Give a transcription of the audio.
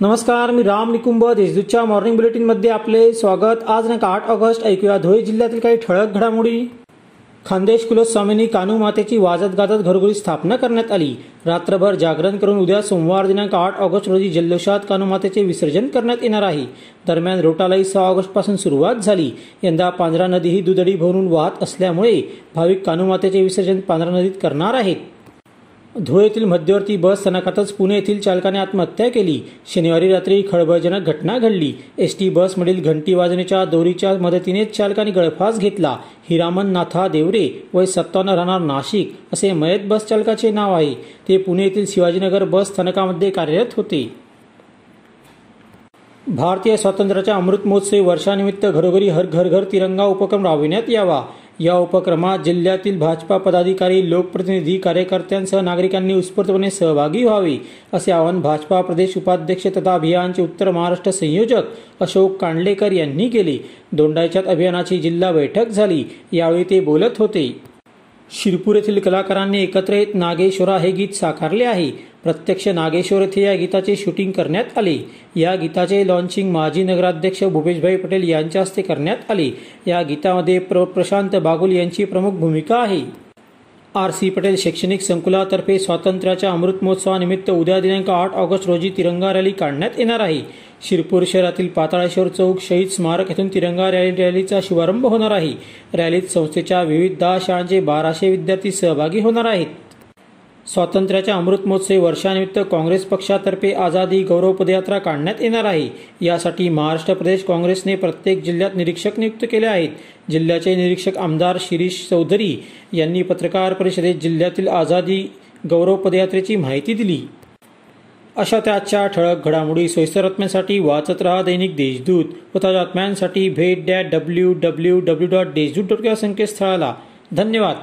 नमस्कार मी राम निकुंभ देशदूतच्या मॉर्निंग बुलेटिनमध्ये आपले स्वागत. आज नका आठ ऑगस्ट ऐकूया धुळे जिल्ह्यातील काही ठळक घडामोडी. खानदेश कुलस्वामींनी कानू मातेची वाजत गाजत घरोघरी स्थापना करण्यात आली. रात्रभर जागरण करून उद्या सोमवार दिनांक आठ ऑगस्ट रोजी जल्लोषात कानू मातेचे विसर्जन करण्यात येणार आहे. दरम्यान रोटालाही सहा ऑगस्टपासून सुरुवात झाली. यंदा पांढरा नदी ही दुधडी भरून वाहत असल्यामुळे भाविक कानू मातेचे विसर्जन पांढरा नदीत करणार आहेत. धुळेतील मध्यवर्ती बस स्थानकातच पुणे येथील चालकाने आत्महत्या केली. शनिवारी रात्री खळबळजनक घटना घडली. एस टी बसमधील घंटी वाजण्याच्या दोरीच्या मदतीने चालकाने गळफास घेतला. हिरामन नाथा देवरे वय सत्तावन्न राहणार नाशिक असे मयत बस चालकाचे नाव आहे. ते पुणे येथील शिवाजीनगर बस स्थानकामध्ये कार्यरत होते. भारतीय स्वातंत्र्याच्या अमृत महोत्सवी वर्षानिमित्त घरोघरी हर घर घर तिरंगा उपक्रम राबविण्यात यावा. या उपक्रमात जिल्ह्यातील भाजपा पदाधिकारी लोकप्रतिनिधी कार्यकर्त्यांसह नागरिकांनी उत्स्फूर्तपणे सहभागी व्हावे असे आवाहन भाजपा प्रदेश उपाध्यक्ष तथा अभियानचे उत्तर महाराष्ट्र संयोजक अशोक कांडलेकर यांनी केले. दोंडाईच्यात अभियानाची जिल्हा बैठक झाली. यावेळी ते बोलत होते. शिरपूर येथील कलाकारांनी एकत्र येत नागेश्वरा हे गीत साकारले आहे. प्रत्यक्ष नागेश्वर येथे या गीताचे शूटिंग करण्यात आले. या गीताचे लॉन्चिंग माजी नगराध्यक्ष भूपेशभाई पटेल यांच्या हस्ते करण्यात आले. या गीतामध्ये प्र प्रशांत बागुल यांची प्रमुख भूमिका आहे. आर सी पटेल शैक्षणिक संकुलातर्फे स्वातंत्र्याच्या अमृत महोत्सवानिमित्त उद्या दिनांक आठ ऑगस्ट रोजी तिरंगा रॅली काढण्यात येणार आहे. शिरपूर शहरातील पाताळेश्वर चौक शहीद स्मारक येथून तिरंगा रॅली रॅलीचा शुभारंभ होणार आहे. रॅलीत संस्थेच्या विविध दहा शाळांचे बाराशे विद्यार्थी सहभागी होणार आहेत. स्वातंत्र्याच्या अमृत महोत्सवी वर्षानिमित्त काँग्रेस पक्षातर्फे आझादी गौरव पदयात्रा काढण्यात येणार आहे. यासाठी महाराष्ट्र प्रदेश काँग्रेसने प्रत्येक जिल्ह्यात निरीक्षक नियुक्त केले आहेत. जिल्ह्याचे निरीक्षक आमदार शिरीष चौधरी यांनी पत्रकार परिषदेत जिल्ह्यातील आझादी गौरव पदयात्रेची माहिती दिली. अशा त्याच्या ठळक घडामोडी सोयीस्कर बातम्यांसाठी वाचत राहा दैनिक देशदूत व ताज्या बातम्यांसाठी भेट dot W W W dot Deshdoot dot या संकेतस्थळाला. धन्यवाद.